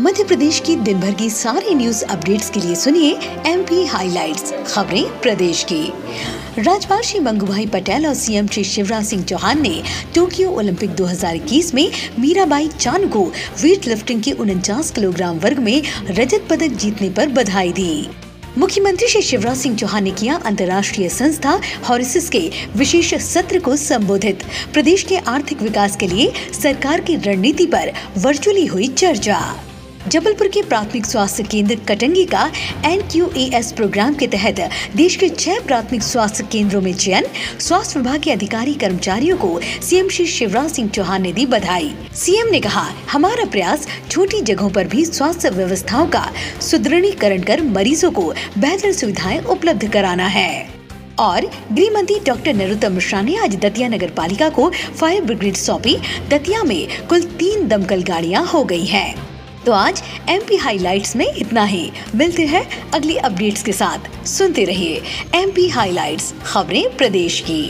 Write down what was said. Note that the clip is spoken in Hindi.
मध्य प्रदेश की दिन भर की सारी न्यूज़ अपडेट्स के लिए सुनिए एमपी हाइलाइट्स खबरें प्रदेश की। राज्यपाल श्री मंगूभाई पटेल और सीएम श्री शिवराज सिंह चौहान ने टोक्यो ओलंपिक 2021 में मीराबाई चाँद को वेट लिफ्टिंग के उनचास किलोग्राम वर्ग में रजत पदक जीतने पर बधाई दी। मुख्यमंत्री श्री शिवराज सिंह चौहान ने किया अंतर्राष्ट्रीय संस्था हॉरिसिस के विशेष सत्र को संबोधित। प्रदेश के आर्थिक विकास के लिए सरकार की रणनीति पर वर्चुअली हुई चर्चा। जबलपुर के प्राथमिक स्वास्थ्य केंद्र कटंगी का एनक्यूएएस प्रोग्राम के तहत देश के छह प्राथमिक स्वास्थ्य केंद्रों में चयन, स्वास्थ्य विभाग के अधिकारी कर्मचारियों को सीएम श्री शिवराज सिंह चौहान ने दी बधाई। सीएम ने कहा, हमारा प्रयास छोटी जगहों पर भी स्वास्थ्य व्यवस्थाओं का सुदृढ़ीकरण कर मरीजों को बेहतर सुविधाएँ उपलब्ध कराना है। और गृह मंत्री डॉक्टर नरोत्तम मिश्रा ने आज दतिया नगर पालिका को फायर ब्रिगेड सौंपी। दतिया में कुल तीन दमकल गाड़ियाँ हो गई हैं। तो आज एम पी हाइलाइट्स में इतना ही। मिलते हैं अगली अपडेट्स के साथ। सुनते रहिए एम पी हाइलाइट्स खबरें प्रदेश की।